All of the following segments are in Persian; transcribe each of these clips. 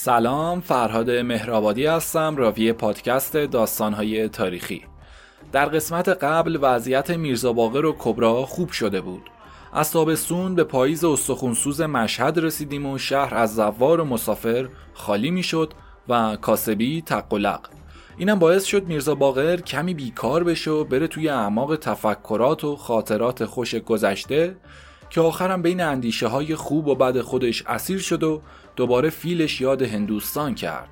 سلام فرهاد مهرآبادی هستم راوی پادکست داستانهای تاریخی. در قسمت قبل وضعیت میرزا باقر و کبرا خوب شده بود. از تابستون به پاییز استخونسوز مشهد رسیدیم و شهر از زوار و مسافر خالی می‌شد و کاسبی تقلق اینم باعث شد میرزا باقر کمی بیکار بشه و بره توی اعماق تفکرات و خاطرات خوش گذشته که آخرم بین اندیشه های خوب و بد خودش اسیر شد و دوباره فیلش یاد هندوستان کرد.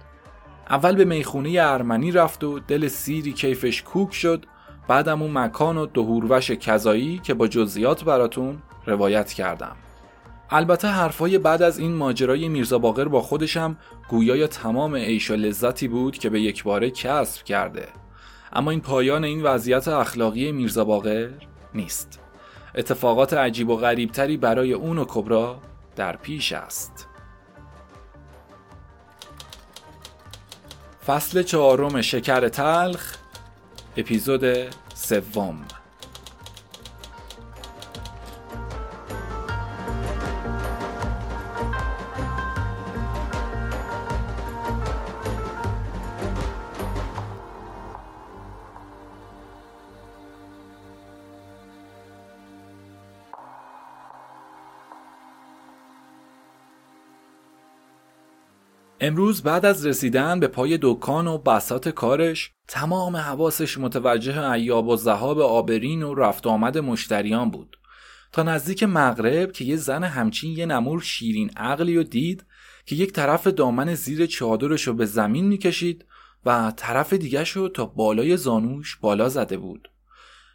اول به می‌خونه ارمنی رفت و دل سیری کیفش کوک شد بعدم اون مکان و دهوروش کذایی که با جزئیات براتون روایت کردم. البته حرفای بعد از این ماجرای میرزا باقر با خودشم گویای تمام عیش و لذتی بود که به یک باره کسب کرده. اما این پایان این وضعیت اخلاقی میرزا باقر نیست. اتفاقات عجیب و غریبتری برای اون و کبرا در پیش است. فصل چهارم شکر تلخ اپیزود سوم. امروز بعد از رسیدن به پای دکان و بسات کارش تمام حواسش متوجه ایاب و زهاب آبرین و رفت آمد مشتریان بود. تا نزدیک مغرب که یه زن همچین یه نمور شیرین عقلی و دید که یک طرف دامن زیر چادرش رو به زمین می‌کشید و طرف دیگه رو تا بالای زانوش بالا زده بود.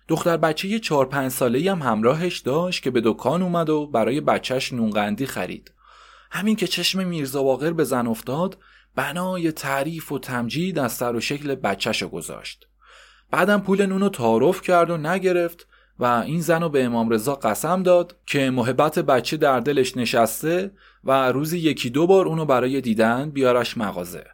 دختر بچه یه چهار پنج ساله هم همراهش داشت که به دکان اومد و برای بچهش نونقندی خرید. همین که چشم میرزا باقر به زن افتاد بنای تعریف و تمجید از سر و شکل بچهشو گذاشت. بعدم پول نونو تعارف کرد و نگرفت و این زن رو به امام رضا قسم داد که محبت بچه در دلش نشسته و روزی یکی دو بار اونو برای دیدن بیارش مغازه.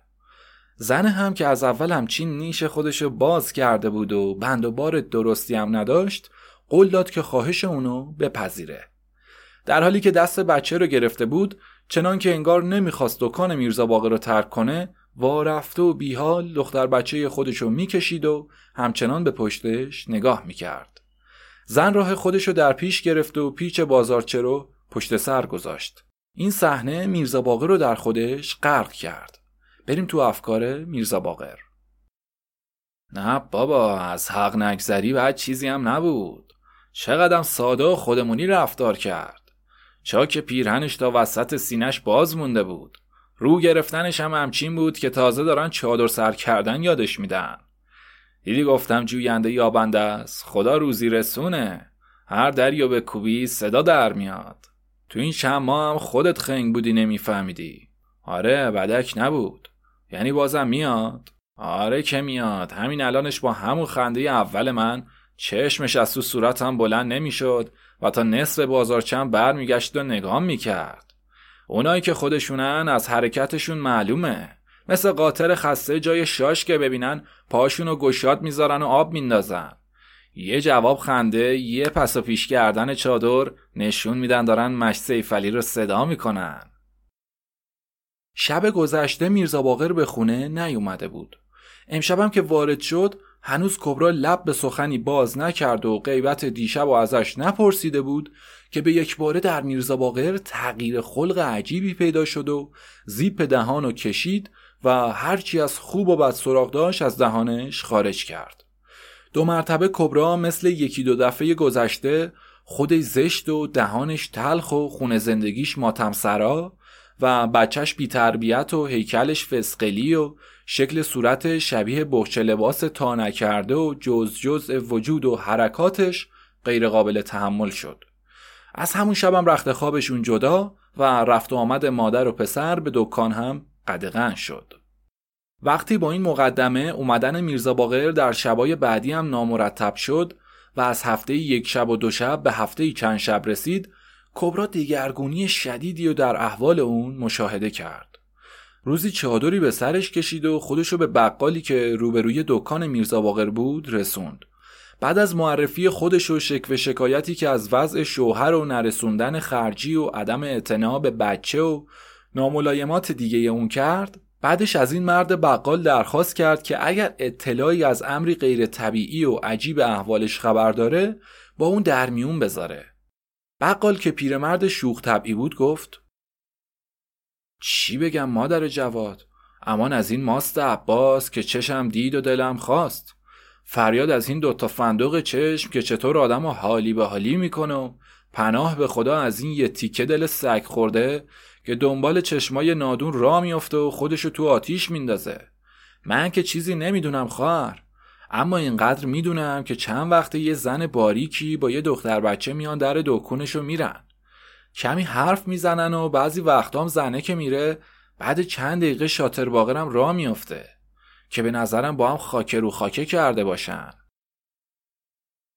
زن هم که از اول همچین نیش خودشو باز کرده بود و بند و بار درستی هم نداشت قول داد که خواهش اونو بپذیره. در حالی که دست بچه رو گرفته بود چنان که انگار نمی‌خواست دکان میرزا باقر رو ترک کنه وا رفته و بیحال دختر بچه خودشو می‌کشید و همچنان به پشتش نگاه می‌کرد. زن راه خودشو در پیش گرفت و پیچ بازارچه رو پشت سر گذاشت. این صحنه میرزا باقر رو در خودش غرق کرد. بریم تو افکار میرزا باقر. نه بابا از حق نگذری بعد چیزی هم نبود. چقدر ساده و خودمونی رفتار کرد. چاک پیرهنش تا وسط سینش باز مونده بود. رو گرفتنش هم همچین بود که تازه دارن چادر سر کردن یادش میدن. دیدی گفتم جوینده یابنده است؟ خدا روزی رسونه. هر دریا به کوبی صدا در میاد. تو این چند هم خودت خنگ بودی نمیفهمیدی. آره بدک نبود. یعنی بازم میاد؟ آره که میاد. همین الانش با همون خنده اول من چشمش از تو صورتم بلند نمی‌شد. و تا نصف بازارچم برمیگشت و نگاه می‌کرد. اونایی که خودشونن از حرکتشون معلومه. مثل قاطر خسته جای شاش که ببینن پاشون و گشاد می‌ذارن و آب میندازن. یه جواب خنده یه پس و پیش کردن چادر نشون میدن دارن مشت سیفلی رو صدا می‌کنن. شب گذشته میرزا باقر به خونه نیومده بود. امشبم که وارد شد هنوز کبرا لب به سخنی باز نکرد و غیبت دیشب و ازش نپرسیده بود که به یک باره در میرزا باقر تغییر خلق عجیبی پیدا شد و زیپ دهان و کشید و هرچی از خوب و بد سراغ داشت از دهانش خارج کرد. دو مرتبه کبرا مثل یکی دو دفعه گذشته خودش زشت و دهانش تلخ و خونه زندگیش ماتم سرا و بچهش بیتربیت و هیکلش فسقلی و شکل صورت شبیه بخچه لباس تا نکرده و جز جز وجود و حرکاتش غیر قابل تحمل شد. از همون شبم رخت خوابشون جدا و رفت و آمد مادر و پسر به دکان هم قدغن شد. وقتی با این مقدمه اومدن میرزا باقر در شبای بعدی هم نامرتب شد و از هفته یک شب و دو شب به هفته چند شب رسید کبرا دیگرگونی شدیدی و در احوال اون مشاهده کرد. روزی چادری به سرش کشید و خودشو به بقالی که روبروی دکان میرزا باقر بود رسوند. بعد از معرفی خودش و شکوه شکایتی که از وضع شوهر و نرسوندن خرجی و عدم اعتنا به بچه و ناملایمات دیگه اون کرد بعدش از این مرد بقال درخواست کرد که اگر اطلاعی از امری غیر طبیعی و عجیب احوالش خبر داره با اون در میون بذاره. بقال که پیرمرد شوخ طبعی بود گفت چی بگم مادر جواد؟ امان از این ماست عباس که چشم دید و دلم خواست. فریاد از این دوتا فندق چشم که چطور آدم و حالی به حالی می‌کنه پناه به خدا از این یه تیکه دل سگ خورده که دنبال چشمای نادون را میافته و خودشو تو آتیش میندازه. من که چیزی نمی‌دونم خواهر. اما اینقدر می‌دونم که چند وقته یه زن باریکی با یه دختر بچه میان در دکونشو میرن. کمی حرف می‌زنن و بعضی وقتام زنه که میره بعد چند دقیقه شاتر باقرم را میافته که به نظرم با هم خاکه رو خاکه کرده باشن.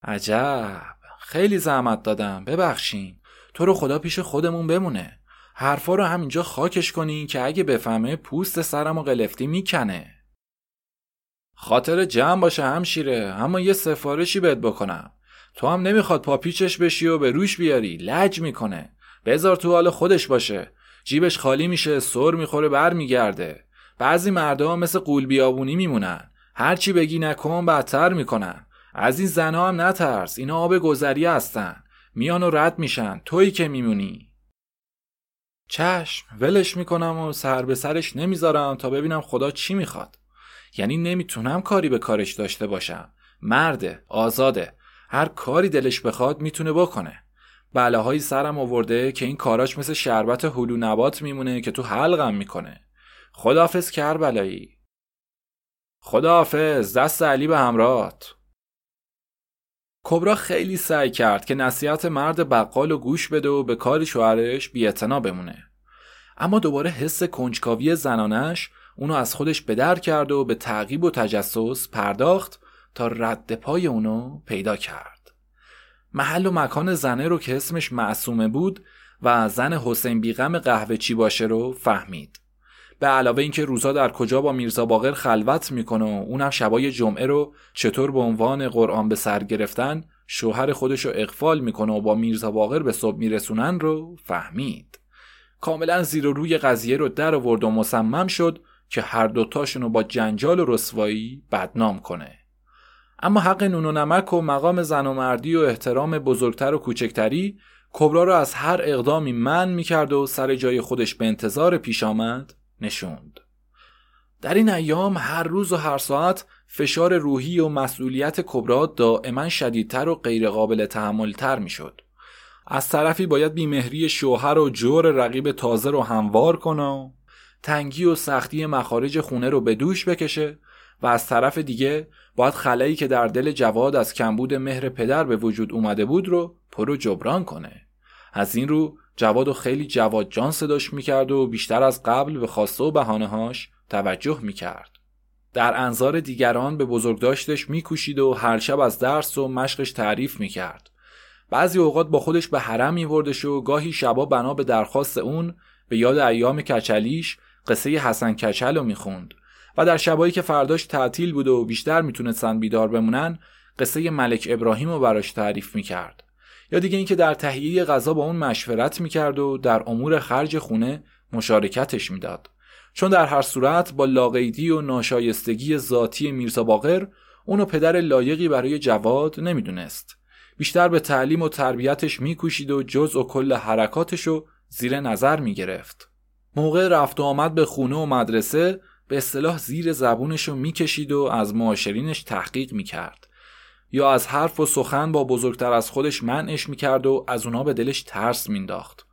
عجب. خیلی زحمت دادم. ببخشین. تو رو خدا پیش خودمون بمونه. حرفا رو همینجا خاکش کنین که اگه بفهمه پوست سرم و قلفتی می‌کنه. خاطر جمع باشه همشیره. اما یه سفارشی بهت بکنم. تو هم نمی‌خواد پاپیچش بشی و به روش بیاری. لج می‌کنه. بذار تو حال خودش باشه. جیبش خالی میشه سر می‌خوره برمیگرده. بعضی مردا مثل قول بیابونی میمونن هرچی بگی نکن بدتر می‌کنن. از این زنها هم نترس. اینا آب گذری هستن. میان و رد میشن. تویی که میمونی. چشم. ولش می‌کنم و سر به سرش نمی‌ذارم تا ببینم خدا چی می‌خواد. یعنی نمی‌تونم کاری به کارش داشته باشم. مرده آزاده. هر کاری دلش بخواد می‌تونه بکنه. بلاهایی سرم آورده که این کاراش مثل شربت هلو نبات میمونه که تو حلقم می‌کنه. خدافز کربلایی. خداحافظ دست علی به همراهت کبرا خیلی سعی کرد که نصیحت مرد بقال و گوش بده و به کار شوهرش بیعتنا بمونه. اما دوباره حس کنجکاوی زنانش اونو از خودش بدر کرد و به تعقیب و تجسس پرداخت تا رد پای اونو پیدا کرد. محل و مکان زنه رو که اسمش معصومه بود و زن حسین بیغم قهوه چی باشه رو فهمید. به علاوه اینکه روزا در کجا با میرزا باقر خلوت می‌کنه و اونم شبای جمعه رو چطور به عنوان قرآن به سر گرفتن شوهر خودش رو اقفال می‌کنه و با میرزا باقر به صبح میرسونن رو فهمید. کاملا زیر و روی قضیه رو در آورد و مصمم شد که هر دوتاشون رو با جنجال و رسوایی بدنام کنه. اما حق نون و نمک و مقام زن و مردی و احترام بزرگتر و کوچکتری کبرا رو از هر اقدامی من می‌کرد و سر جای خودش به انتظار پیش آمد نشوند. در این ایام هر روز و هر ساعت فشار روحی و مسئولیت کبرا دائما شدیدتر و غیرقابل تحملتر می‌شد. از طرفی باید بیمهری شوهر و جور رقیب تازه رو هموار کنه و تنگی و سختی مخارج خونه رو به دوش بکشه و از طرف دیگه باید خلایی که در دل جواد از کمبود مهر پدر به وجود اومده بود رو پرو جبران کنه از این رو جواد و خیلی جواد جان صداش می‌کرد و بیشتر از قبل به خواسته و بهانه هاش توجه می‌کرد. در انظار دیگران به بزرگداشتش میکوشید و هر شب از درس و مشقش تعریف می‌کرد. بعضی اوقات با خودش به حرم میوردش و گاهی شبا بنا به درخواست اون به یاد ایام کچلیش قصه حسن کچل رو می‌خوند. و در شبایی که فرداش تعطیل بود و بیشتر می‌تونستن بیدار بمونن قصه ملک ابراهیم رو براش تعریف می‌کرد. یا دیگه اینکه در تهیه غذا با اون مشورت می‌کرد و در امور خرج خونه مشارکتش می‌داد. چون در هر صورت با لاقیدی و ناشایستگی ذاتی میرزا باقر اونو پدر لایقی برای جواد نمی‌دونست. بیشتر به تعلیم و تربیتش میکوشید و جز و کل حرکاتشو زیر نظر می‌گرفت. موقع رفت و آمد به خونه و مدرسه به اصطلاح زیر زبونشو می‌کشید و از معاشرینش تحقیق می‌کرد. یا از حرف و سخن با بزرگتر از خودش منعش می‌کرد و از اونا به دلش ترس مینداخت.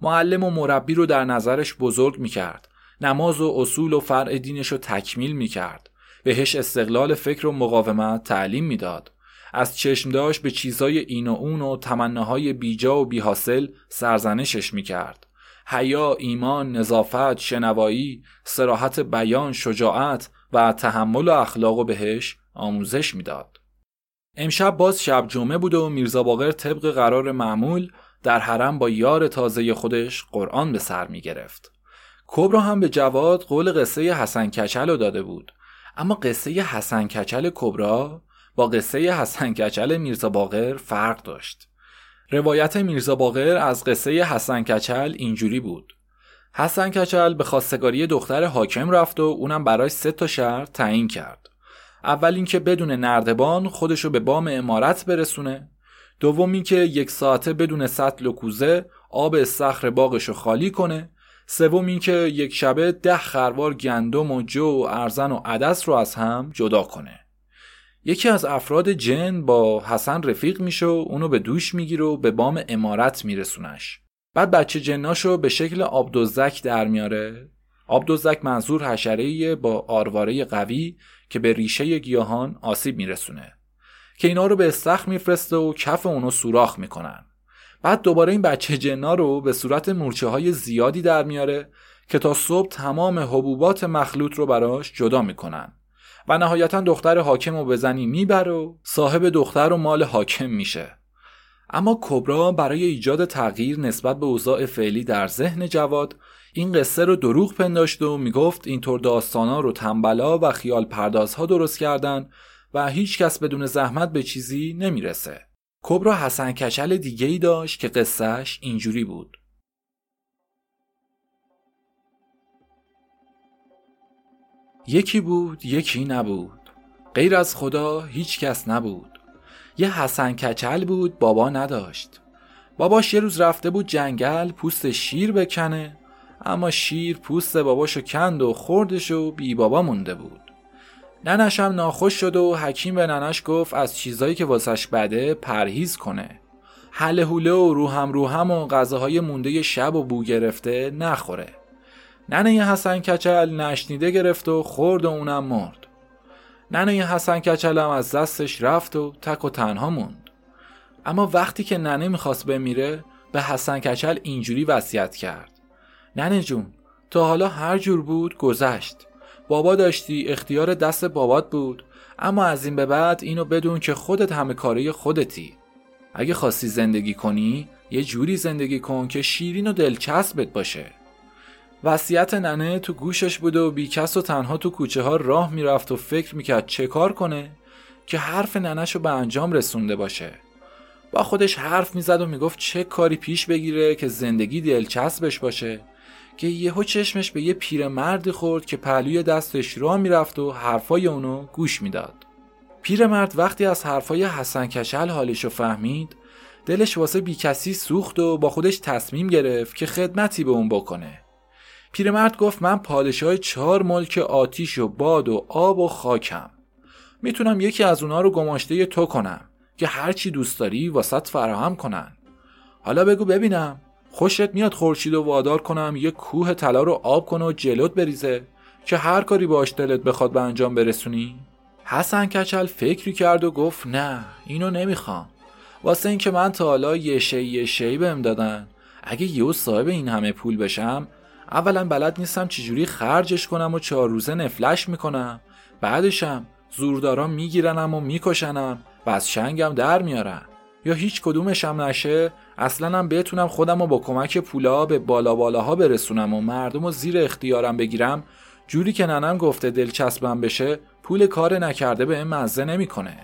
معلم و مربی رو در نظرش بزرگ می‌کرد. نماز و اصول و فرع دینش رو تکمیل می‌کرد. بهش استقلال فکر و مقاومت تعلیم می‌داد. از چشمداش به چیزای این و اون و تمناهای بیجا و بیحاصل سرزنشش می‌کرد. حیا، ایمان، نظافت، شنوایی، سراحت بیان، شجاعت و تحمل و اخلاق و بهش آموزش می‌داد. امشب باز شب جمعه بود و میرزا باقر طبق قرار معمول در حرم با یار تازه خودش قرآن به سر می گرفت. کبرا هم به جواد قول قصه حسن کچل رو داده بود اما قصه حسن کچل کبرا با قصه حسن کچل میرزا باقر فرق داشت. روایت میرزا باقر از قصه حسن کچل اینجوری بود. حسن کچل به خواستگاری دختر حاکم رفت و اونم برای سه تا شهر تعیین کرد. اول اینکه بدون نردبان خودشو به بام امارت برسونه. دوم اینکه یک ساعته بدون سطل و کوزه آب استخر باغش رو خالی کنه. سوم اینکه یک شبه ده خروار گندم و جو و ارزن و عدس رو از هم جدا کنه. یکی از افراد جن با حسن رفیق میشه و اونو به دوش می‌گیره و به بام امارت میرسونش. بعد بچه جناشو به شکل آبدوزک در میاره. آبدوزک منظور حشره با آرواره قوی که به ریشه گیاهان آسیب میرسونه. که اینا رو به استخر میفرسته و کف اونو سوراخ می‌کنن. بعد دوباره این بچه جنا رو به صورت مورچه های زیادی در میاره که تا صبح تمام حبوبات مخلوط رو براش جدا می‌کنن. و نهایتا دختر حاکم رو به زنی می‌بره و صاحب دختر و مال حاکم میشه اما کبرا برای ایجاد تغییر نسبت به اوضاع فعلی در ذهن جواد این قصه رو دروغ پنداشت و می‌گفت اینطور داستانا رو تنبلا و خیال پردازها درست کردن و هیچ کس بدون زحمت به چیزی نمی‌رسه. کبرا حسن کچل دیگه ای داشت که قصهش اینجوری بود. یکی بود یکی نبود. غیر از خدا هیچ کس نبود. یه حسن کچل بود بابا نداشت. باباش یه روز رفته بود جنگل پوست شیر بکنه. اما شیر پوست باباشو کند و خوردش و بی بابا مونده بود. ننش هم ناخوش شد و حکیم به ننش گفت از چیزایی که واسش بده پرهیز کنه. حل حوله و روهم روهم و غذاهای مونده شب و بو گرفته نخوره. ننه حسن کچل نشنیده گرفت و خورد و اونم مرد. ننه حسن کچل هم از دستش رفت و تک و تنها موند. اما وقتی که ننه می‌خواست بمیره به حسن کچل اینجوری وصیت کرد. ننه جون تا حالا هر جور بود گذشت. بابا داشتی اختیار دست بابات بود. اما از این به بعد اینو بدون که خودت همه کاره خودتی. اگه خواستی زندگی کنی یه جوری زندگی کن که شیرین و دلچسبت باشه. وصیت ننه تو گوشش بوده و بیکس و تنها تو کوچه ها راه می‌رفت و فکر می‌کرد چه کار کنه که حرف ننش رو به انجام رسونده باشه. با خودش حرف می‌زد و می‌گفت چه کاری پیش بگیره که زندگی دلچسبش باشه. که یهو چشمش به یه پیرمرد خورد که پهلوی دستش را می‌رفت و حرفای اونو گوش می‌داد. پیرمرد وقتی از حرفای حسن کشل حالشو فهمید دلش واسه بیکسی سوخت و با خودش تصمیم گرفت که خدمتی به اون بکنه. پیرمرد گفت من پادشاه چهار ملک آتیش و باد و آب و خاکم. می‌تونم یکی از اونا رو گماشته تو کنم که هرچی دوست داری واسط فراهم کنن. حالا بگو ببینم. خوشت میاد خورشید و وادار کنم یه کوه طلا رو آب کنه و جلوت بریزه که هر کاری باش دلت بخواد به انجام برسونی؟ حسن کچل فکری کرد و گفت نه اینو نمی‌خوام. واسه اینکه من تا حالا یه شی یه شی بهم دادن. اگه یهو صاحب این همه پول بشم اولا بلد نیستم چجوری خرجش کنم و چهار روزه نفلش می‌کنم. بعدشم زورداران میگیرنم و میکشنم و از شنگم در میارن. یا هیچ کدومشم نشه اصلا هم بتونم خودم رو با کمک پولا به بالا بالاها برسونم و مردم رو زیر اختیارم بگیرم. جوری که ننم گفته دلچسبم بشه پول کار نکرده به مزه نمی‌کنه.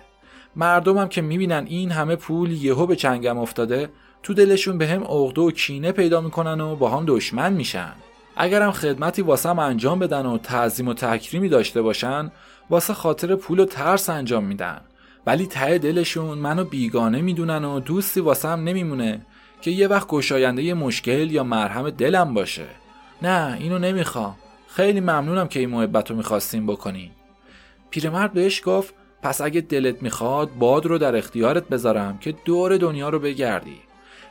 مردمم که می‌بینن این همه پول یهو به چنگم افتاده تو دلشون به هم عقده و کینه پیدا می‌کنن و با هم دشمن میشن. اگرم خدمتی واسم انجام بدن و تعظیم و تکریمی داشته باشن واسه خاطر پول و ترس انجام میدن. ولی ته دلشون منو بیگانه می‌دونن و دوستی واسم نمیمونه که یه وقت گشاینده مشکل یا مرهم دلم باشه. نه اینو نمی‌خوام خیلی ممنونم که این محبت رو می‌خواستیم بکنی. پیرمرد بهش گفت پس اگه دلت می‌خواد باد رو در اختیارت بذارم که دور دنیا رو بگردی.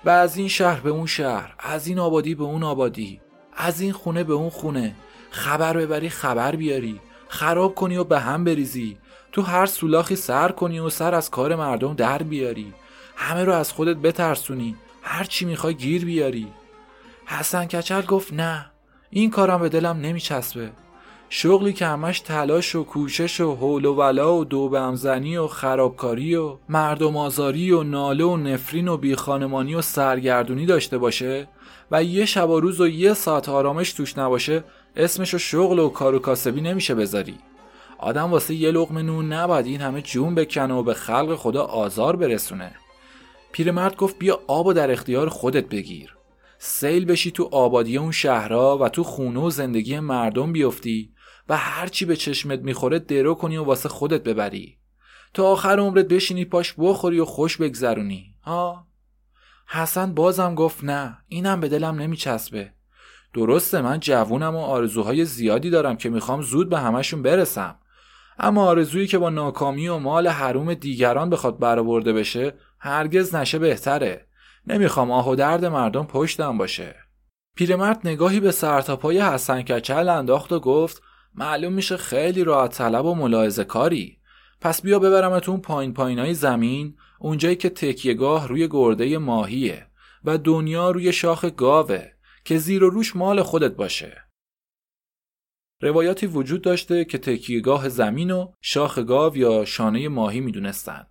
و از این شهر به اون شهر از این آبادی به اون آبادی. از این خونه به اون خونه. خبر ببری خبر بیاری. خراب کنی و به هم بریزی. تو هر سولاخی سر کنی و سر از کار مردم در بیاری. همه رو از خودت بترسونی. هر چی می‌خوای گیر بیاری. حسن کچل گفت نه این کارم به دلم نمیچسبه. شغلی که همش تلاش و کوشش و حول و ولا و دو بمزنی و خرابکاری و مردم آزاری و ناله و نفرین و بیخانمانی و سرگردونی داشته باشه؟ و یه شب و روز و یه ساعت آرامش توش نباشه اسمشو شغل و کار و کاسبی نمیشه بذاری. آدم واسه یه لقمه نون نباید این همه جون بکنه و به خلق خدا آزار برسونه. پیرمرد گفت بیا آب و در اختیار خودت بگیر. سیل بشی تو آبادی اون شهرها و تو خونه و زندگی مردم بیفتی و هرچی به چشمت می‌خوره درو کنی و واسه خودت ببری. تا آخر عمرت بشینی پاش بخوری و خوش بگذرونی. ها حسن بازم گفت نه اینم به دلم نمیچسبه. درسته من جوونم و آرزوهای زیادی دارم که می‌خوام زود به همشون برسم. اما آرزویی که با ناکامی و مال حروم دیگران بخواد برآورده بشه هرگز نشه بهتره. نمی‌خوام آه و درد مردم پشتم باشه. پیرمرد نگاهی به سرتاپای حسن کچل انداخت و گفت معلوم میشه خیلی راحت طلب و ملاحظه کاری پس بیا ببرمتون پایین پایین های زمین اونجایی که تکیهگاه روی گرده ماهیه و دنیا روی شاخ گاوه که زیر و روش مال خودت باشه. روایاتی وجود داشته که تکیهگاه زمین و شاخ گاو یا شانه ماهی می‌دونستند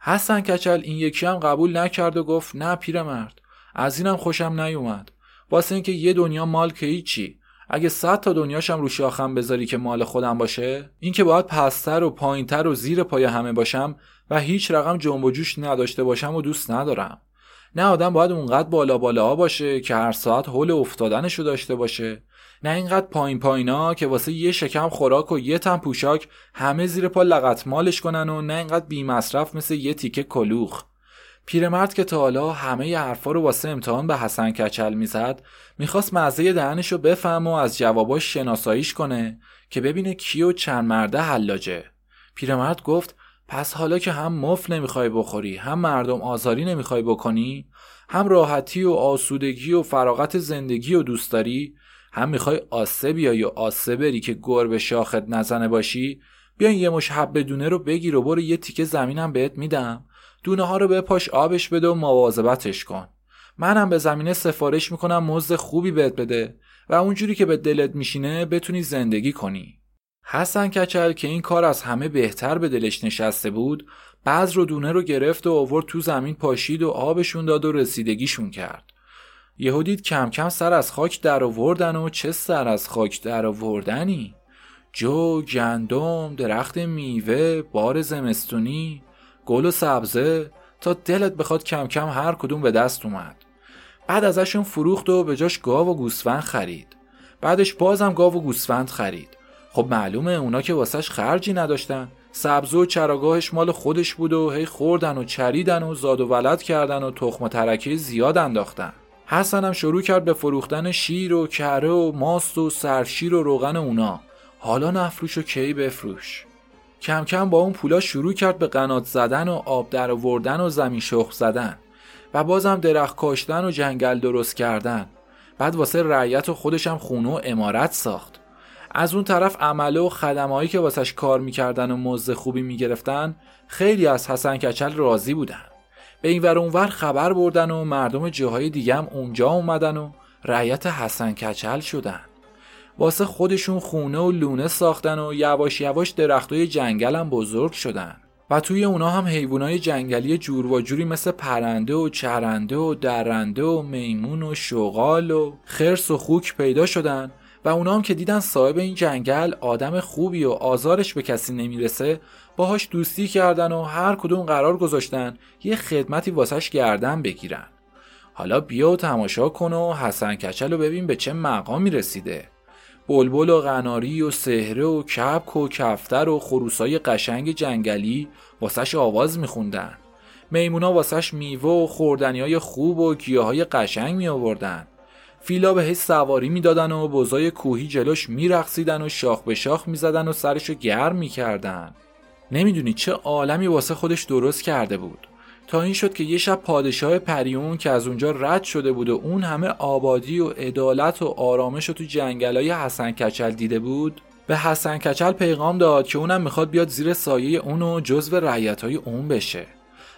حسن کچل این یکی هم قبول نکرد و گفت نه پیرمرد از اینم خوشم نیومد. واسه اینکه یه دنیا مال که هیچی اگه صد تا دنیاشم رو شاخم بذاری که مال خودم باشه اینکه باید پستر و پایینتر و زیر پای همه باشم و هیچ رقم جنب و جوش نداشته باشم و دوست ندارم. نه آدم باید اونقدر بالا بالا باشه که هر ساعت حول افتادنشو داشته باشه. نه اینقدر پایین پایینا که واسه یه شکم خوراک و یه تن پوشاک همه زیر پا لغت مالش کنن و نه اینقدر بی مصرف مثل یه تیکه کلوخ. پیرمرد که تا حالا همه حرفا رو واسه امتحان به حسن کچل می‌زد می‌خواست مزه دهنش رو بفهم و از جواباش شناساییش کنه که ببینه کی و چند مرده حلاجه. پیرمرد گفت پس حالا که هم مف نمی‌خوای بخوری هم مردم آزاری نمی‌خوای بکنی هم راحتی و آسودگی و فراغت زندگی و دوست داری هم می‌خوای آسه بیای و آسه بری که گربه شاخت نزنه باشی بیا یه مش حب دونه رو بگیر و برو یه تیکه زمینم بهت میدم. دونه ها رو بپاش آبش بده و مواظبتش کن. منم به زمینه سفارش می‌کنم مزد خوبی بهت بده و اونجوری که به دلت میشینه بتونی زندگی کنی. حسن کچل که این کار از همه بهتر به دلش نشسته بود بعض رو دونه رو گرفت و آورد تو زمین پاشید و آبشون داد و رسیدگیشون کرد. یهو دید کم کم سر از خاک در آوردن و چه سر از خاک در آوردنی؟ جو گندم درخت میوه بار زمستونی. گل و سبزه تا دلت بخواد کم کم هر کدوم به دست اومد. بعد ازشون فروخت و به جاش گاو و گوسفند خرید. بعدش بازم گاو و گوسفند خرید. خب معلومه اونا که واسش خرجی نداشتن. سبز و چراگاهش مال خودش بود و هی خوردن و چریدن و زاد و ولد کردن و تخم و ترکه زیاد انداختن. حسنم شروع کرد به فروختن شیر و کره و ماست و سرشیر و روغن اونا. حالا نفروش و کی بفروش. کم کم با اون پولا شروع کرد به قنات زدن و آب در آوردن و زمین شخ زدن و بازم درخت کاشتن و جنگل درست کردن. بعد واسه رعیت و خودشم خونه و امارت ساخت. از اون طرف عمله و خدمهایی که واسش کار می‌کردن و مزد خوبی می‌گرفتن خیلی از حسن کچل راضی بودن. به این ور اونور خبر بردن و مردم جاهای دیگه هم اونجا اومدن و رعیت حسن کچل شدن. واسه خودشون خونه و لونه ساختن و یواش یواش درختای جنگل هم بزرگ شدن. و توی اونا هم حیوانای جنگلی جور و جوری مثل پرنده و چرنده و درنده و میمون و شغال و خرس و خوک پیدا شدن و اونا هم که دیدن صاحب این جنگل آدم خوبی و آزارش به کسی نمی‌رسه باهاش دوستی کردن و هر کدوم قرار گذاشتن یه خدمتی واسش گردن بگیرن. حالا بیا و تماشا کن و حسن کچل رو ببین به چه مقامی رسیده. بلبل و غناری و سهره و کبک و کفتر و خروسای قشنگ جنگلی واسش آواز میخوندن. میمونا واسش میوه و خوردنی های خوب و گیاه های قشنگ می آوردن فیلا بهش سواری می‌دادن و بزای کوهی جلوش میرقصیدن و شاخ به شاخ می‌زدن و سرشو گرم می‌کردن. نمی‌دونی چه عالمی واسه خودش درست کرده بود. تا این شد که یه شب پادشاه پریون که از اونجا رد شده بود و اون همه آبادی و عدالت و آرامش رو تو جنگلای حسن کچل دیده بود به حسن کچل پیغام داد که اونم می‌خواد بیاد زیر سایه اون و جزو رعیتای اون بشه.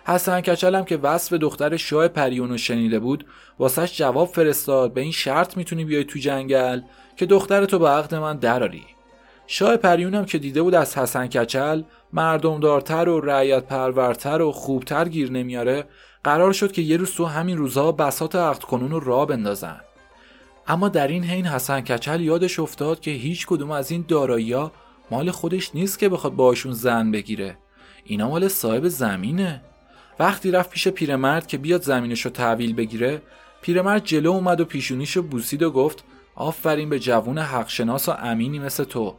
حسن کچل هم که وصف دختر شاه پریون رو شنیده بود واسش جواب فرستاد به این شرط می‌تونی بیای تو جنگل که دخترتو به عقد من دراری. شاه پریونم که دیده بود از حسن کچل مردمدارتر و رعیت پرورتر و خوبتر گیر نمیاره قرار شد که یه روز تو همین روزها بسات عقد کنون رو را بندازن. اما در این حین حسن کچل یادش افتاد که هیچ کدوم از این دارایی مال خودش نیست که بخواد باشون زن بگیره. اینا مال صاحب زمینه. وقتی رفت پیش پیرمرد که بیاد زمینش رو تحویل بگیره پیرمرد جلو اومد و پیشونیشو بوسید و گفت آفرین به جوون حقشناس و امینی مثل تو.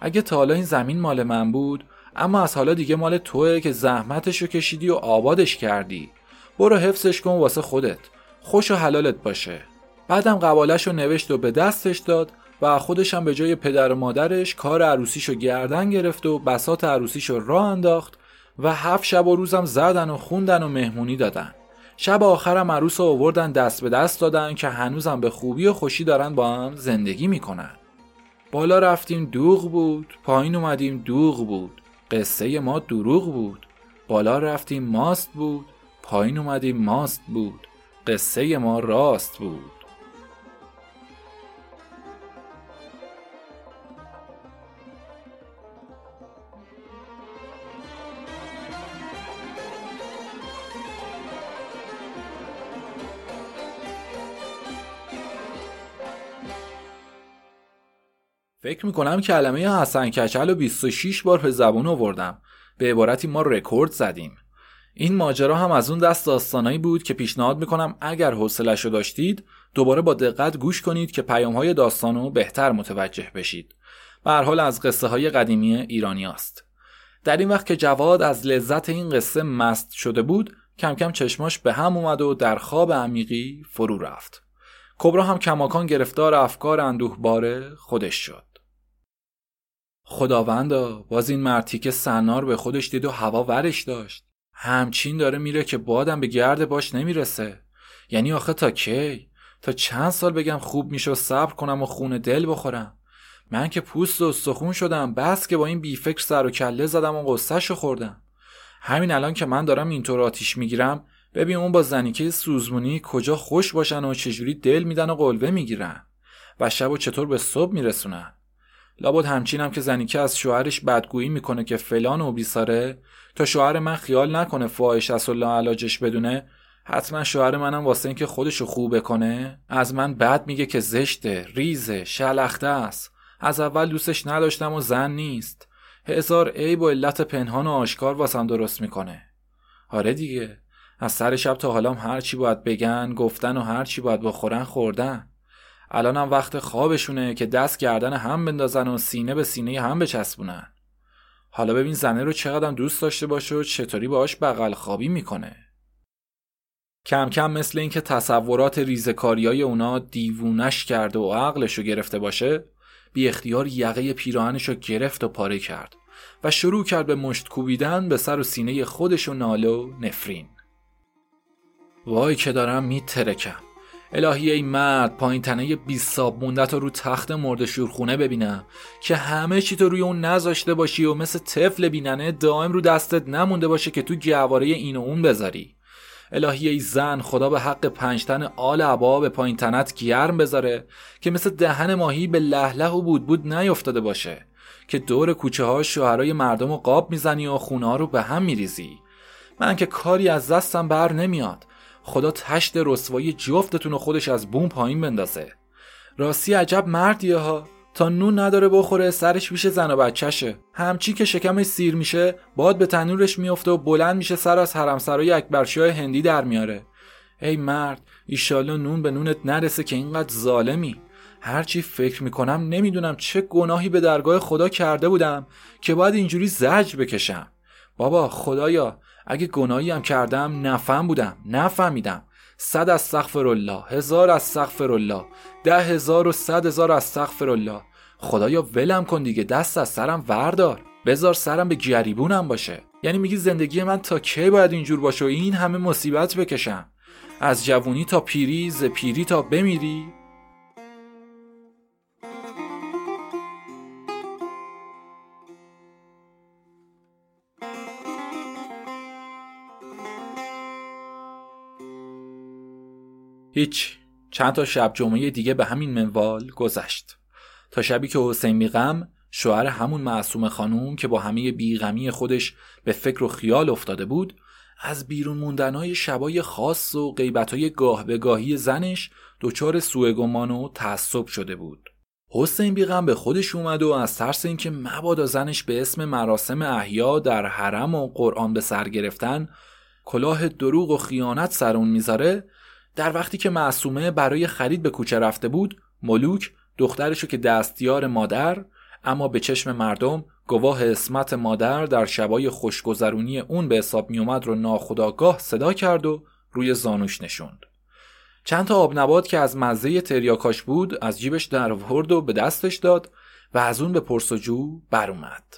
اگه تا حالا این زمین مال من بود اما از حالا دیگه مال توه که زحمتشو کشیدی و آبادش کردی. برو حفظش کن واسه خودت. خوش و حلالت باشه. بعدم قوالش رو نوشت و به دستش داد و خودش هم به جای پدر و مادرش کار عروسیشو گردن گرفت و بسات عروسیشو راه انداخت و هفت شب و روزم زدن و خوندن و مهمونی دادن. شب آخرم عروس رو آوردن دست به دست دادن که هنوزم به خوبی و خوشی دارن با هم زندگی می‌کنن. بالا رفتیم دوغ بود. پایین اومدیم دوغ بود. قصه ما دروغ بود. بالا رفتیم ماست بود. پایین اومدیم ماست بود. قصه ما راست بود. فکر می‌کنم کلمه حسن کچل و 26 بار به زبون آوردم. به عبارتی ما رکورد زدیم. این ماجرا هم از اون دست داستانایی بود که پیشنهاد می‌کنم اگر حوصلش رو داشتید دوباره با دقت گوش کنید که پیام های داستانو بهتر متوجه بشید. به حال از قصه های قدیمی ایرانی است. در این وقت که جواد از لذت این قصه مست شده بود کم کم چشماش به هم اومد و در خواب عمیقی فرو رفت. کبرا هم کماکان گرفتار افکار اندوه باره خودش شد. خداوندا باز این مرتی که سنار به خودش دید و هوا ورش داشت. همچین داره میره که بادم به گرد باش نمی‌رسه. یعنی آخه تا کی؟ تا چند سال بگم خوب میشه و صبر کنم و خون دل بخورم. من که پوست و سخون شدم بس که با این بیفکر سر و کله زدم و قصهش خوردم. همین الان که من دارم اینطور آتیش می‌گیرم ببین اون با زنیکه سوزمونی کجا خوش باشن و چجوری دل میدن و قلوه می‌گیرن و شب و چطور به صبح میرسونن. لابد همچینم که زنیکه از شوهرش بدگویی می‌کنه که فلان و بیساره. تا شوهر من خیال نکنه فاحش از الله علاجش بدونه حتما شوهر منم واسه اینکه خودشو خوبه کنه از من بد میگه که زشته ریزه شلخته است. از اول دوستش نداشتم و زن نیست. هزار عیب و علت پنهان و آشکار واسم درست می‌کنه. آره دیگه. از سر شب تا حالام هر چی باید بگن گفتن و هر چی باید بخورن خوردن. الانم وقت خوابشونه که دست گردن هم بندازن و سینه به سینه هم بچسبونن. حالا ببین زنه رو چقدر دوست داشته باشه و چطوری باهاش بغل خوابی می‌کنه. کم کم مثل اینکه تصورات ریزکاری های اونا دیوونش کرده و عقلش رو گرفته باشه بی اختیار یقه پیراهنش رو گرفت و پاره کرد و شروع کرد به مشت کوبیدن به سر و سینه خودش و ناله نفرین. وای که دارم میترکم. الهی ای مرد پایین تنه بی ساب موندت رو تخت مرد شورخونه ببینم که همه چی تو روی اون نذاشته باشی و مثل طفل بیننه دائم رو دستت نمونده باشه که تو گواره این و اون بذاری. الهی ای زن خدا به حق پنجتن آل عبا به پایین تنت گرم بذاره که مثل دهن ماهی به لهله و بود بود نیفتاده باشه. که دور کوچه ها شوهرای مردم و قاب می‌زنی و خونه ها رو به هم میریزی. من که کاری از دستم بر نمیاد. خدا تشت رسوایی جفتتون و خودش از بوم پایین بندازه. راستی عجب مردیه ها. تا نون نداره بخوره سرش پیش زن و بچهشه. همچی که شکمش سیر میشه باد به تنورش میفته و بلند میشه سر از حرمسرای اکبرشاه هندی در میاره. ای مرد ایشالا نون به نونت نرسه که اینقدر ظالمی. هرچی فکر می‌کنم نمی‌دونم چه گناهی به درگاه خدا کرده بودم که باید اینجوری زج بکشم. بابا خدایا اگه گناهی هم کردم نفهم بودم نفهمیدم. صد از سقفر الله هزار از سقفر الله ده هزار و صد هزار از سقفر الله. خدایا ولم کن دیگه دست از سرم وردار. بزار سرم به گریبونم باشه. یعنی میگی زندگی من تا کی باید اینجور باشه و این همه مصیبت بکشم؟ از جوونی تا پیری ز پیری تا بمیری؟ هیچ. چند تا شب جمعه دیگه به همین منوال گذشت. تا شبی که حسین بیغم شوهر همون معصوم خانوم که با همه بیغمی خودش به فکر و خیال افتاده بود از بیرون موندنهای شبای خاص و غیبتهای گاه به گاهی زنش دچار سوء گمان و تعصب شده بود. حسین بیغم به خودش اومد و از ترس اینکه مبادا زنش به اسم مراسم احیا در حرم و قرآن به سر گرفتن کلاه دروغ و خیانت سر اون می‌ذاره در وقتی که معصومه برای خرید به کوچه رفته بود ملوک دخترشو که دستیار مادر اما به چشم مردم گواه اسمت مادر در شبای خوشگذرونی اون به حساب میومد رو ناخداگاه صدا کرد و روی زانوش نشوند چند تا آب نبات که از مزه تریاکاش بود از جیبش در و به دستش داد و از اون به پرسجو بر اومد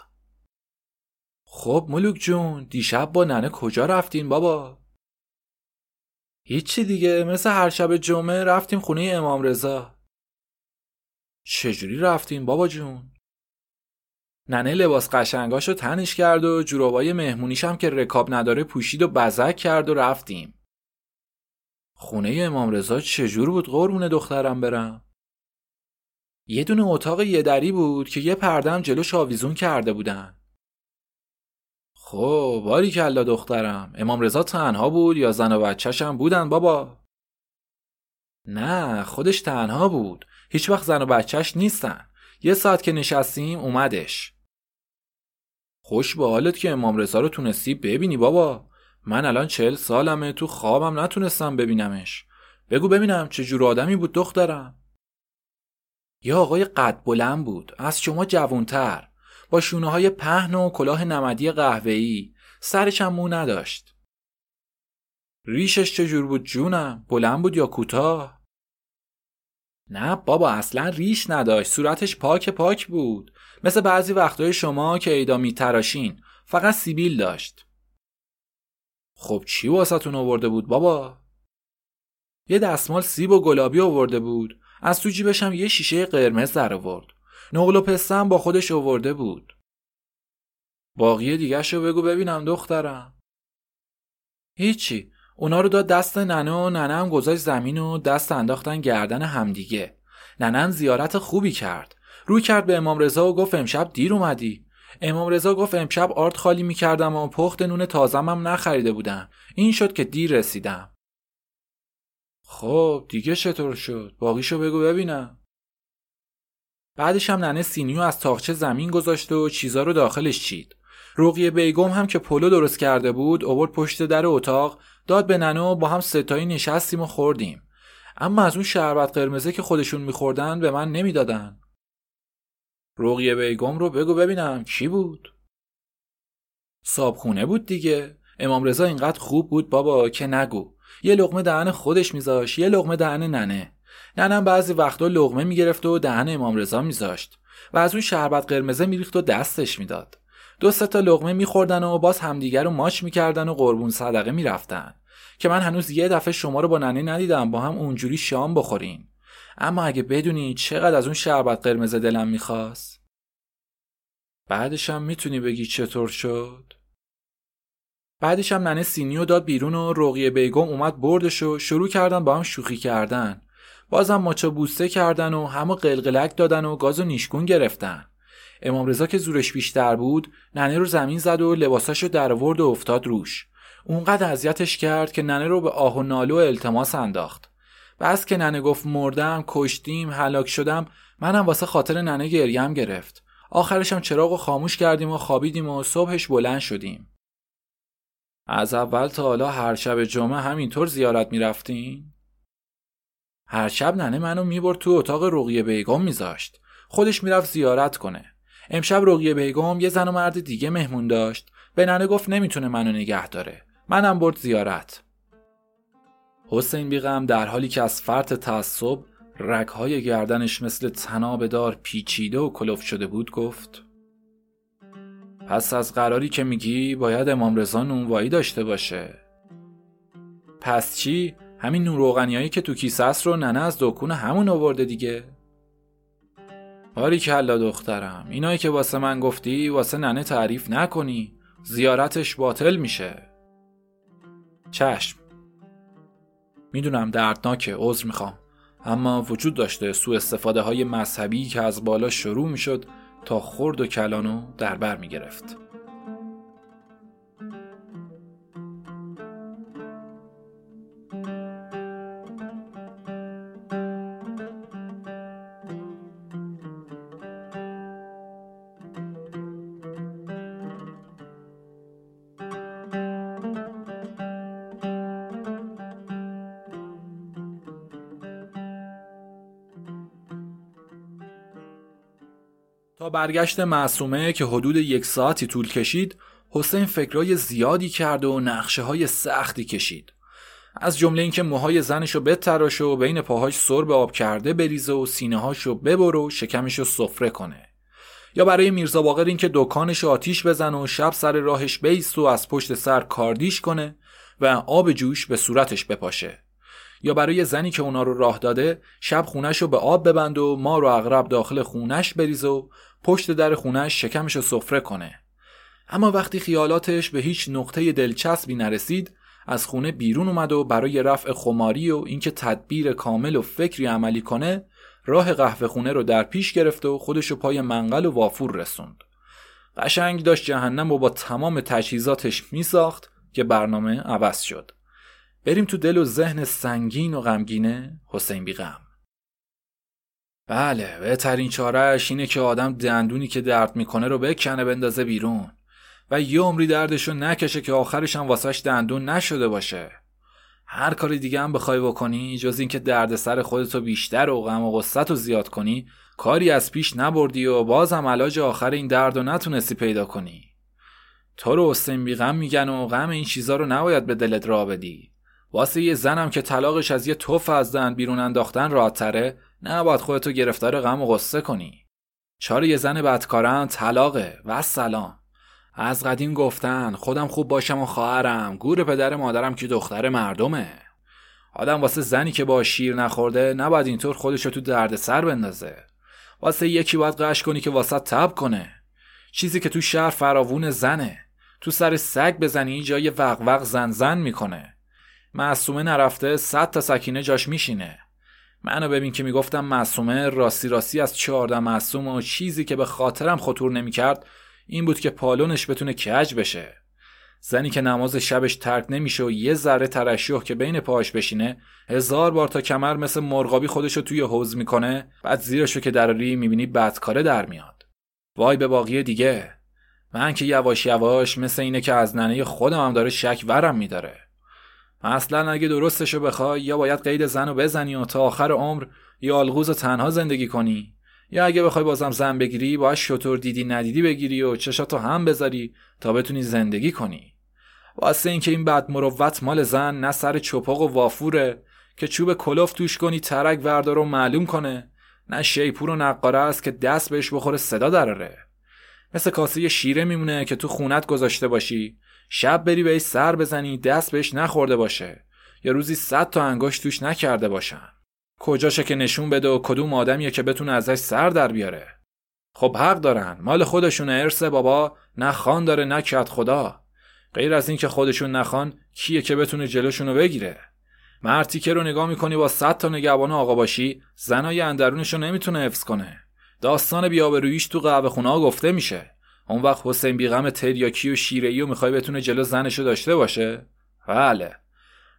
خب ملوک جون دیشب با ننه کجا رفتین بابا؟ هیچی دیگه مثل هر شب جمعه رفتیم خونه امام رضا چجوری رفتین بابا جون؟ ننه لباس قشنگاشو تنش کرد و جورابای مهمونیشم که رکاب نداره پوشید و بزک کرد و رفتیم خونه امام رضا چجور بود قربون دخترم برم؟ یه دونه اتاق یه دری بود که یه پردم جلوش آویزون کرده بودن خب باری کلا دخترم. امام رضا تنها بود یا زن و بچهشم بودن بابا؟ نه خودش تنها بود. هیچ وقت زن و بچهش نیستن. یه ساعت که نشستیم اومدش. خوش به حالت که امام رضا رو تونستی ببینی بابا. من الان چهل سالمه تو خوابم نتونستم ببینمش. بگو ببینم چه جور آدمی بود دخترم. یه آقای قد بلند بود. از شما جوونتر با شونه های پهن و کلاه نمدی قهوه‌ای. سرش هم مو نداشت. ریشش چجور بود جونم؟ بلند بود یا کوتاه؟ نه بابا اصلا ریش نداشت. صورتش پاک پاک بود. مثل بعضی وقتهای شما که ایدا میتراشین. فقط سیبیل داشت. خب چی واسهتون آورده بود بابا؟ یه دستمال سیب و گلابی آورده بود. از تو جیبش هم یه شیشه قرمز در آورد. نقل و پسته با خودش آورده بود. باقی دیگه شو بگو ببینم دخترم. هیچی. اونا رو داد دست ننه و ننه هم گذاشت زمین و دست انداختن گردن همدیگه. ننه زیارت خوبی کرد. روی کرد به امام رضا و گفت امشب دیر اومدی. امام رضا گفت امشب آرد خالی می‌کردم و پخت نون تازم هم نخریده بودم. این شد که دیر رسیدم. خب دیگه چطور شد؟ باقیشو بگو ببینم. بعدش هم ننه سینیو از طاقچه زمین گذاشت و چیزا رو داخلش چید. رقیه بیگم هم که پلو درست کرده بود آوورد پشت در اتاق داد به ننه و با هم سه‌تایی نشستیم و خوردیم. اما از اون شربت قرمزه که خودشون میخوردن به من نمی‌دادن. رقیه بیگم رو بگو ببینم کی بود. صابخونه بود دیگه. امام رضا اینقدر خوب بود بابا که نگو. یه لقمه دهن خودش میذاش یه لقمه دهن ننه. ننم بعضی وقتا لقمه می‌گرفت و دهن امام رضا میذاشت و از اون شربت قرمزه میریخت و دستش می‌داد. دو سه تا لقمه میخوردن و باز همدیگر رو ماچ می‌کردن و قربون صدقه می‌رفتن که من هنوز یه دفعه شما رو با ننه ندیدم با هم اونجوری شام بخورین اما اگه بدونی چقدر از اون شربت قرمز دلم می‌خواست. بعدش هم می‌تونی بگی چطور شد؟ بعدش هم ننه سینیو داد بیرون و رقیه بیگم اومد بردش و شروع کردن با هم شوخی کردن. بازم ماچا بوسته کردن و همه قلقلک دادن و گاز و نیشگون گرفتن. امام رضا که زورش بیشتر بود ننه رو زمین زد و لباساشو در ورد و افتاد روش. اونقدر اذیتش کرد که ننه رو به آه و نالو التماس انداخت. بس که ننه گفت مردم کشتیم هلاک شدم منم واسه خاطر ننه گریم گرفت. آخرشم چراغ و خاموش کردیم و خوابیدیم و صبحش بلند شدیم. از اول تا حالا هر شب جمعه همینطور زیارت می‌رفتین؟ هر شب ننه منو می‌برد تو اتاق رقیه بیگم میذاشت. خودش می‌رفت زیارت کنه. امشب رقیه بیگم یه زن و مرد دیگه مهمون داشت. به ننه گفت نمی‌تونه منو نگه داره. منم برد زیارت. حسین بیغم در حالی که از فرط تعصب رگهای گردنش مثل تناب دار پیچیده و کلوف شده بود گفت پس از قراری که میگی باید امام رضا نونوایی داشته باشه. پس چی؟ همین نون که تو کیسه است رو ننه از دکون همون آورده دیگه. باری کلا دخترم اینایی که واسه من گفتی واسه ننه تعریف نکنی زیارتش باطل میشه. چشم. می‌دونم دردناکه عذر می‌خوام اما وجود داشته سوء استفاده های مذهبی که از بالا شروع می‌شد تا خرد و کلانو در بر می‌گرفت. تا برگشت معصومه که حدود یک ساعتی طول کشید حسین فکرای زیادی کرد و نقشه های سختی کشید. از جمله اینکه موهای زنشو بتراشه و بین پاهاش سرب آب کرده بریزه و سینه هاشو ببره و شکمشو سفره کنه. یا برای میرزا باقر اینکه دکانش آتیش بزنه و شب سر راهش بیست و از پشت سر کاردیش کنه و آب جوش به صورتش بپاشه. یا برای زنی که اونا رو راه داده شب خونش رو به آب ببند و ما رو اغرب داخل خونش بریزه و پشت در خونش شکمش رو سفره کنه اما وقتی خیالاتش به هیچ نقطه دلچسبی نرسید از خونه بیرون اومد و برای رفع خماری و اینکه تدبیر کامل و فکری عملی کنه راه قهوه خونه رو در پیش گرفت و خودشو پای منقل و وافور رسوند. قشنگ داشت جهنم و با تمام تجهیزاتش میساخت که برنامه عوض شد. بریم تو دل و ذهن سنگین و غمگینه حسین بیغم. بله بهترین چارهش اینه که آدم دندونی که درد می‌کنه رو بکنه بندازه بیرون و یه عمری دردشو نکشه که آخرش هم واسش دندون نشده باشه. هر کاری دیگه هم بخوای بکنی جز اینکه دردسر خودتو بیشتر و غم و غصت رو زیاد کنی کاری از پیش نبردی و بازم علاج آخر این درد رو نتونستی پیدا کنی. تو رو حسین بیغم میگن و غم این چیزا رو نباید به دلت را بدی. واسه یه زنم که طلاقش از یه توف از دن بیرون انداختن راحتتره نباید خودتو گرفتار غم و غصه کنی. چاره یه زن بدکارن طلاقه. و سلام از قدیم گفتن خودم خوب باشم و خواهرم. گور پدر مادرم که دختر مردمه. آدم واسه زنی که با شیر نخورده نباید اینطور خودشو تو درد سر بندازه. واسه یکی باید قش کنی که واسه تب کنه. چیزی که تو شهر فراوون زنه. تو سر سگ بزنی جای وق زن زن می‌کنه. معصومه نرفته صد تا سکینه جاش میشینه. منو ببین که می‌گفتم معصومه راستی راستی از چهارده معصوم و چیزی که به خاطرم خطور نمی‌کرد این بود که پالونش بتونه کج بشه. زنی که نماز شبش ترک نمیشه و یه ذره ترشح که بین پاهاش بشینه هزار بار تا کمر مثل مرغابی خودشو توی حوز می‌کنه بعد زیرشو که دراری می‌بینی بدکاره در میاد. وای به باقی دیگه. من که یواش یواش مثل اینه که از ننه خودم هم داره شک ورم میداره. اصلا اگه درستشو بخوای یا باید قید زن بزنی و تا آخر عمر یا آلغوز تنها زندگی کنی. یا اگه بخوای بازم زن بگیری باید شطور دیدی ندیدی بگیری و چشاتو هم بذاری تا بتونی زندگی کنی. واسه اینکه این بد مروت مال زن نه سر چپاق و وافوره که چوب کلوف توش کنی ترک وردار و معلوم کنه. نه شیپور و نقاره است که دست بهش بخوره صدا دراره. مثل کاسه شیره میمونه که تو خونت گذاشته باشی. شب بری بهش سر بزنی دست بهش نخورده باشه. یا روزی صد تا انگشت توش نکرده باشن. کجاشه که نشون بده و کدوم آدمیه که بتونه ازش سر در بیاره. خب حق دارن. مال خودشون ارث بابا. نه خان داره نه کت خدا. غیر از این که خودشون نخوان کیه که بتونه جلوشونو بگیره؟ مرتی که رو نگاه می‌کنی با صد تا نگهبان آقا باشی زنای اندرونشو نمی‌تونه حفظ کنه. داستان بیابرویش تو قهوه خونه گفته میشه. اون وقت حسین بیغم تریاکی و شیرهی و می‌خوای بتونه جلو زنشو داشته باشه؟ بله.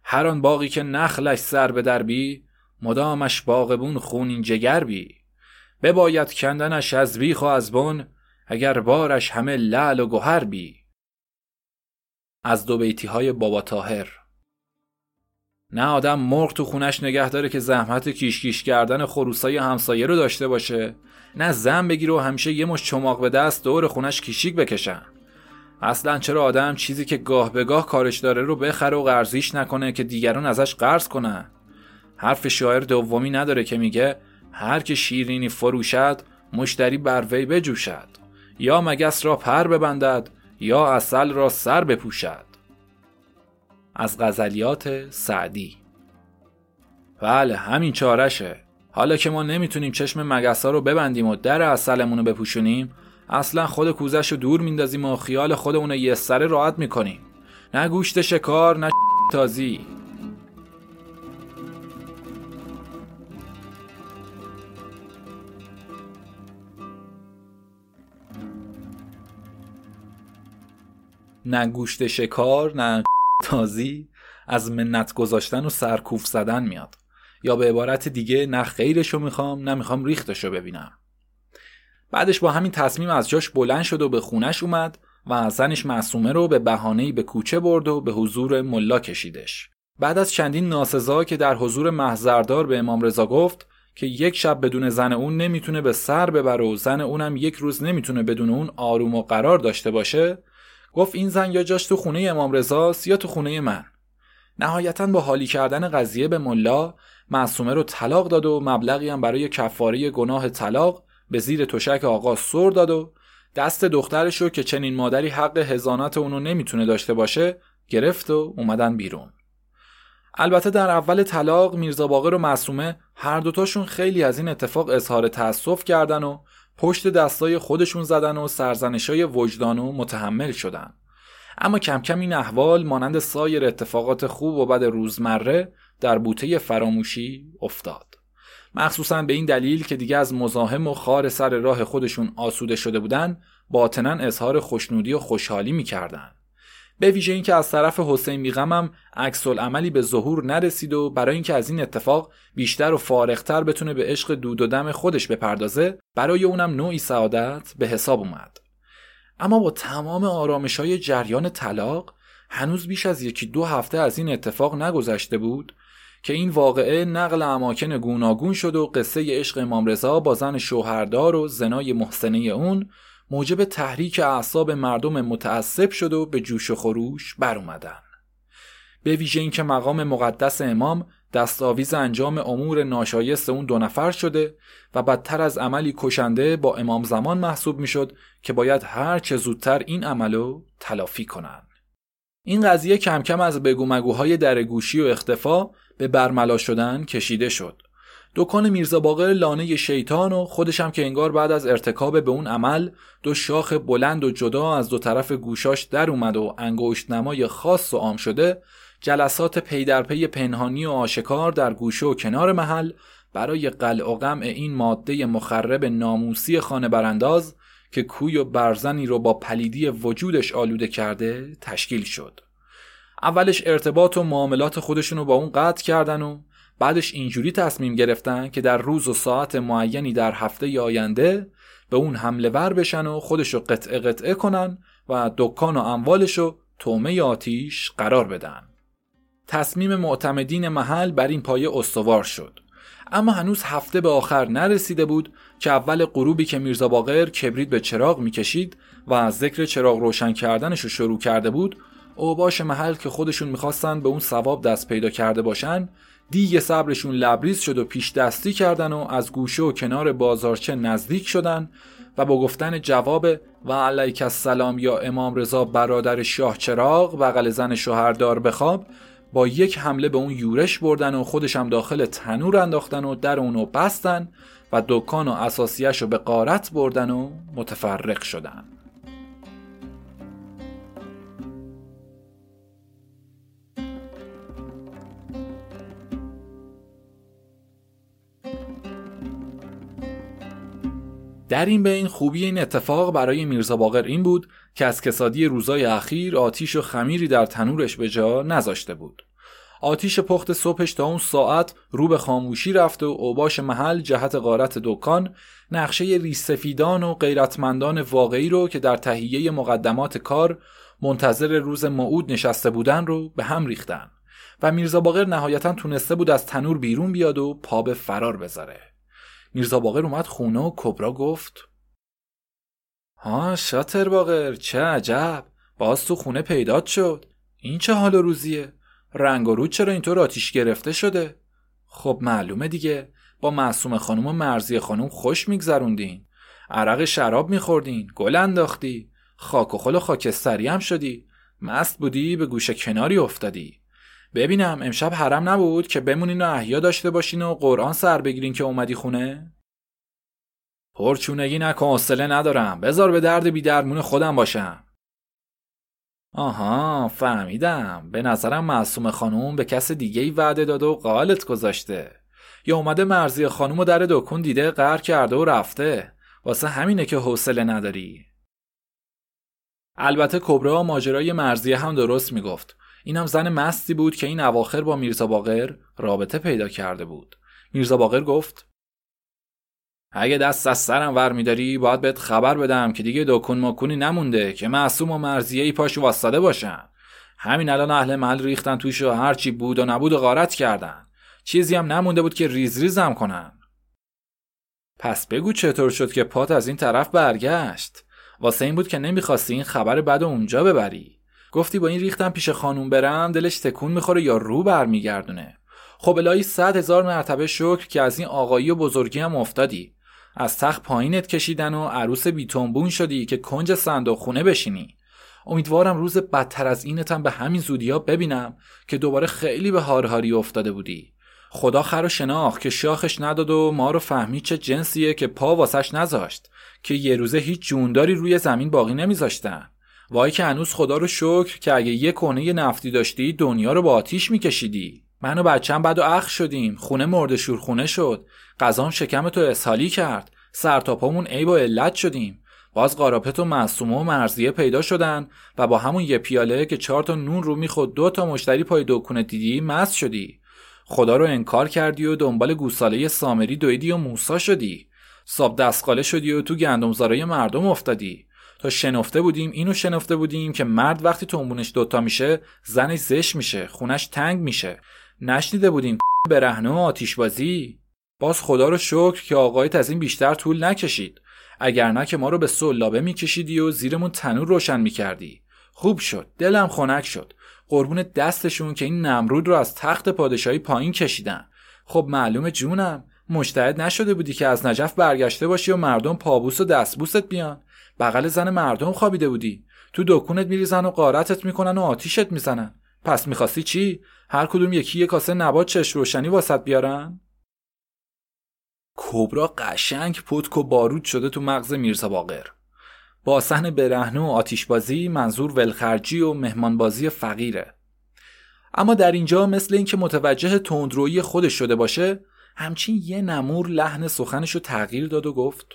هر آن باقی که نخلش سر به دربی مدامش باغبون خونین جگر بی. بباید کندنش از بیخ و از بن اگر بارش همه لعل و گوهر بی. از دو بیتی های بابا تاهر نه آدم مرغ تو خونش نگه داره که زحمت کیش کیش کردن خروسای همسایه رو داشته باشه. نه زن بگیره و همیشه یه مش چماق به دست دور خونش کیشیک بکشن اصلا چرا آدم چیزی که گاه به گاه کارش داره رو بخره و قرضیش نکنه که دیگران ازش قرض کنن؟ حرف شاعر دومی نداره که میگه هر که شیرینی فروشد مشتری بر وی بجوشد. یا مگس را پر ببندد یا اصل را سر بپوشد. از غزلیات سعدی. بله همین چارشه. حالا که ما نمی‌تونیم چشم مگسا رو ببندیم و در اصلمون رو بپوشونیم اصلا خود کوزش رو دور میندازیم و خیال خودمون رو یه سره راحت می‌کنیم. نه گوشت شکار نه تازی. نه گوشت شکار نه تازی از منت گذاشتن و سرکوف زدن میاد. یا به عبارت دیگه نه خیرشو می‌خوام نه می‌خوام ریختشو ببینم. بعدش با همین تصمیم از جاش بلند شد و به خونش اومد و زنش معصومه رو به بهانه‌ای به کوچه برد و به حضور ملا کشیدش. بعد از چندین ناسزا که در حضور محضردار به امام رضا گفت که یک شب بدون زن اون نمی‌تونه به سر ببره و زن اونم یک روز نمی‌تونه بدون اون آروم و قرار داشته باشه گفت این زن یا جاش تو خونه امام رضاست یا تو خونه من. نهایتا با حالی کردن قضیه به ملا معصومه رو طلاق داد و مبلغی هم برای کفاری گناه طلاق به زیر تشک آقا سر داد و دست دخترش رو که چنین مادری حق هزانت اونو نمی‌تونه داشته باشه گرفت و اومدن بیرون. البته در اول طلاق میرزا باقر و معصومه هر دوتاشون خیلی از این اتفاق اظهار تأسف کردن و پشت دستای خودشون زدن و سرزنشای وجدانو متحمل شدن. اما کم کم این احوال مانند سایر اتفاقات خوب و بد روزمره در بوته فراموشی افتاد. مخصوصا به این دلیل که دیگه از مزاحم و خار سر راه خودشون آسوده شده بودن باطنا اظهار خوشنودی و خوشحالی می‌کردن. به ویژه اینکه از طرف حسین بیغمم عکس عملی به ظهور نرسید و برای اینکه از این اتفاق بیشتر و فارغتر بتونه به عشق دود و دم خودش بپردازه برای اونم نوعی سعادت به حساب اومد. اما با تمام آرامش های جریان طلاق هنوز بیش از یکی دو هفته از این اتفاق نگذشته بود که این واقعه نقل اماکن گوناگون شد و قصه عشق امام رضا با زن شوهردار و زنای محسنه اون موجب تحریک اعصاب مردم متعصب شد و به جوش و خروش بر اومدن. به ویژه اینکه مقام مقدس امام دستاویز انجام امور ناشایست اون دو نفر شده و بدتر از عملی کشنده با امام زمان محسوب می‌شد که باید هر چه زودتر این عملو تلافی کنن. این قضیه کم کم از بگو مگوهای درگوشی و اختفا به برملا شدن کشیده شد. دکان میرزا باقر لانه شیطان و خودشم که انگار بعد از ارتکاب به اون عمل دو شاخ بلند و جدا از دو طرف گوشاش در اومد و انگشت نمای خاص و عام شده جلسات پی در پی پنهانی و آشکار در گوشه و کنار محل برای قلع و قمع این ماده مخرب ناموسی خانه برانداز که کوی و برزنی رو با پلیدی وجودش آلوده کرده تشکیل شد اولش ارتباط و معاملات خودشونو با اون قطع کردن و بعدش اینجوری تصمیم گرفتن که در روز و ساعت معینی در هفته آینده به اون حمله ور بشن و خودشو قطعه قطعه کنن و دکان و اموالشو تومه آتیش قرار بدن. تصمیم معتمدین محل بر این پایه استوار شد. اما هنوز هفته به آخر نرسیده بود که اول غروبی که میرزا باقر کبریت به چراغ می‌کشید و از ذکر چراغ روشن کردنش رو شروع کرده بود اوباش محل که خودشون می‌خواستن به اون ثواب دست پیدا کرده باشن دیگه صبرشون لبریز شد و پیش دستی کردن و از گوشه و کنار بازارچه نزدیک شدن و با گفتن جواب و علیک السلام یا امام رضا برادر شاه چراغ بغل زن شوهردار بخواب با یک حمله به اون یورش بردن و خودشم داخل تنور انداختن و در اونو بستن و دکان و اساسیش رو به قارت بردن و متفرق شدن در این بین خوبی این اتفاق برای میرزا باقر این بود که از کسادی روزای اخیر آتیش و خمیری در تنورش به جا نذاشته بود. آتیش پخت صبحش تا اون ساعت رو به خاموشی رفت و اوباش محل جهت غارت دکان نقشه ریسفیدان و غیرتمندان واقعی رو که در تهیه مقدمات کار منتظر روز موعود نشسته بودن رو به هم ریختن و میرزا باقر نهایتا تونسته بود از تنور بیرون بیاد و پا به فرار بذاره. میرزا باقر اومد خونه و کبرا گفت ها شاتر باقر چه عجب! باز تو خونه پیدات شد. این چه حال روزیه؟ رنگ و رود چرا اینطور آتیش گرفته شده؟ خب معلومه دیگه. با معصوم خانم و مرزی خانم خوش میگذروندین. عرق شراب میخوردین گل انداختی. خاک و خل و خاکستری هم شدی. مست بودی به گوشه کناری افتادی. ببینم امشب حرم نبود که بمونین و احیا داشته باشین و قرآن سر بگیرین که اومدی خونه؟ پرچونگی نکن حوصله ندارم. بذار به درد بی درمون خودم باشم. آها فهمیدم. به نظرم معصوم خانوم به کس دیگه ای وعده داده و قالت گذاشته. یا اومده مرزی خانوم و در دکون دیده قهر کرده و رفته. واسه همینه که حوصله نداری. البته کبرا ماجرای مرزیه هم درست می‌گفت. اینم زن مستی بود که این اواخر با میرزا باقر رابطه پیدا کرده بود. میرزا باقر گفت اگه دست از سرم ور میداری باید بهت خبر بدم که دیگه دکون مکونی نمونده که معصوم و مرزیه ای پاش واسطه باشن. همین الان اهل محل ریختن توش و هرچی بود و نبود و غارت کردن. چیزی هم نمونده بود که ریز ریزم کنن. پس بگو چطور شد که پات از این طرف برگشت؟ واسه این بود که نمی‌خواستی این خبر بد اونجا ببری. گفتی با این ریختم پیش خانوم برم دلش تکون می‌خوره یا رو برمیگردونه. خب الهی صد هزار مرتبه شکر که از این آقایی و بزرگی هم افتادی. از تخت پایینت کشیدن و عروس بیتونبون شدی که کنج صندوق خونه بشینی. امیدوارم روز بدتر از اینتم به همین زودیا ببینم که دوباره خیلی به هارهاری افتاده بودی. خدا خر و شناخت که شاخش نداد و ما رو فهمید چه جنسیه که پا واسش نذاشت که یه روزه هیچ جونداری روی زمین باقی نمیذاشتن. وای که هنوز خدا رو شکر که اگه یه کنه نفتی داشتی دنیا رو با آتیش میکشیدی. من و بچم بعد و اخ شدیم. خونه مرد شورخونه شد. قضام شکم تو اسحالی کرد. سرتاپامون عیب و علت شدیم. باز قارپت و معصومه و مرزیه پیدا شدن و با همون یه پیاله که چهار تا نون رو میخود دو تا مشتری پای دکونه دیدی مست شدی. خدا رو انکار کردی و دنبال گوساله سامری دویدی و موسا شدی. ساب دستقاله شدی و تو گندمزارای مردم افتادی. تا شنفته بودیم اینو شنفته بودیم که مرد وقتی تنبونش دوتا میشه زنش زش میشه خونش تنگ میشه. نشنیده بودیم برهنه و آتیشبازی باز خدا رو شکر که آقایت از این بیشتر طول نکشید. اگر نه که ما رو به سلابه میکشیدی و زیرمون تنور روشن می‌کردی. خوب شد. دلم خنک شد. قربون دستشون که این نمرود رو از تخت پادشاهی پایین کشیدن. خب معلوم جونم مشتهد نشده بودی که از نجف برگشته باشی و مردم پابوس و دستبوست بیان. بغل زن مردم خوابیده بودی. تو دکونت میریزن و قارتت می‌کنن و آتیشت می‌زنن. پس می‌خواستی چی؟ هر کدوم یکی یه کاسه نبات چش روشنی واسط بیارن؟ کبرا قشنگ پتک و بارود شده تو مغز میرزا باقر. با صحن برهنه و آتیشبازی منظور ولخرجی و مهمانبازی فقیره. اما در اینجا مثل اینکه متوجه تندرویی خودش شده باشه همچین یه نمور لحن سخنش رو تغییر داد و گفت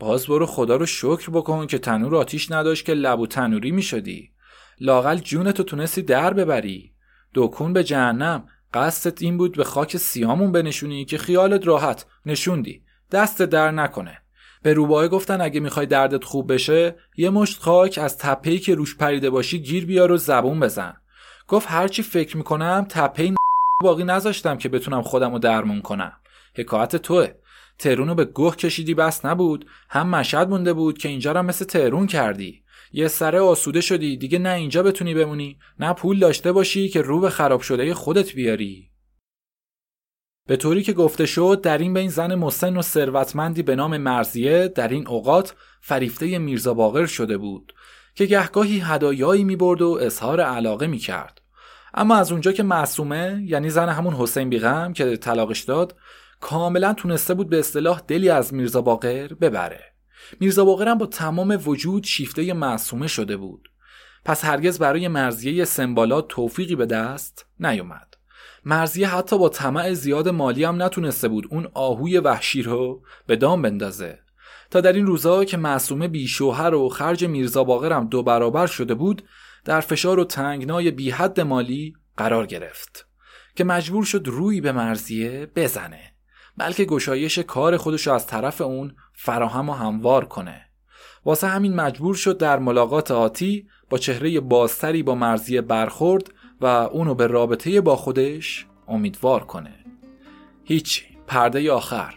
باز برو خدا رو شکر بکن که تنور آتیش نداشت که لبو تنوری می شدی لاقل جونتو تونستی در ببری. دکون به جهنم. قصدت این بود به خاک سیامون بنشونی که خیالت راحت. نشوندی. دست در نکنه. به روباه گفتن اگه می‌خوای دردت خوب بشه یه مشت خاک از تپهی که روش پریده باشی گیر بیار و زبون بزن. گفت هرچی فکر می‌کنم تپه باقی نذاشتم که بتونم خودم رو درمون کنم. حکایت توه. ترونو به گوه کشیدی بس نبود. هم مشهد مونده بود که اینجا را مثل ترون کردی. یه سره آسوده شدی دیگه نه اینجا بتونی بمونی نه پول داشته باشی که رو به خراب شده خودت بیاری. به طوری که گفته شد در این بین زن مسن و ثروتمندی به نام مرزیه در این اوقات فریفته میرزا باقر شده بود که گهگاهی هدایایی می‌برد و اظهار علاقه می‌کرد. اما از اونجا که معصومه یعنی زن همون حسین بیغم که طلاقش داد کاملا تونسته بود به اصطلاح دلی از میرزا باقر ببره. میرزا باقر هم با تمام وجود شیفته معصومه شده بود. پس هرگز برای مرزیه سمبالات توفیقی به دست نیومد. مرزیه حتی با طمع زیاد مالی هم نتونسته بود اون آهوی وحشی رو به دام بندازه. تا در این روزا که معصومه بی شوهر و خرج میرزا باقر هم دو برابر شده بود در فشار و تنگنای بی حد مالی قرار گرفت. که مجبور شد روی به مرزیه بزنه. بلکه گشایش کار خودش از طرف اون فراهم و هموار کنه. واسه همین مجبور شد در ملاقات آتی با چهره بازتری با مرزیه برخورد و اونو به رابطه با خودش امیدوار کنه. هیچی پرده آخر.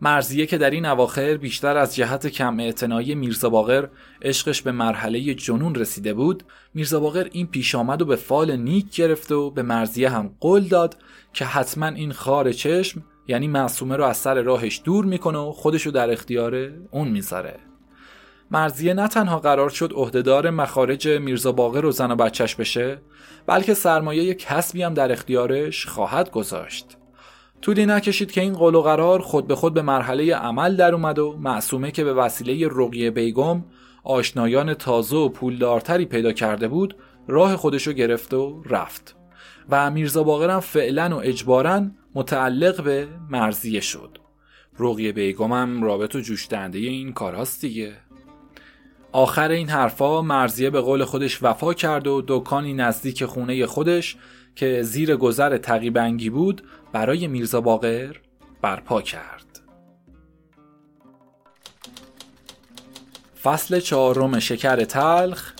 مرزیه که در این اواخر بیشتر از جهت کم اعتنایی میرزا باقر عشقش به مرحله جنون رسیده بود میرزا باقر این پیش آمد و به فال نیک گرفت و به مرزیه هم قول داد که حتما این خار چشم یعنی معصومه رو از سر راهش دور می‌کنه و خودشو در اختیار اون می‌ذاره. مرزیه نه تنها قرار شد عهدهدار مخارج میرزا باقر و زن و بچهش بشه بلکه سرمایه کسبی هم در اختیارش خواهد گذاشت. طولی نکشید که این قول و قرار خود به خود به مرحله عمل در اومد و معصومه که به وسیله رقیه بیگم آشنایان تازه و پولدارتری پیدا کرده بود راه خودشو گرفت و رفت. و میرزا باقر هم فعلا و اجبارا متعلق به مرزیه شد. رقیه بیگم هم رابط و جوش این کاراست دیگه. آخر این حرفا مرزیه به قول خودش وفا کرد و دکانی نزدیک خونه خودش که زیر گذر تقیبنگی بود برای میرزا باقر برپا کرد. فصل چهارم شکر تلخ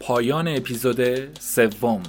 پایان اپیزود سوم.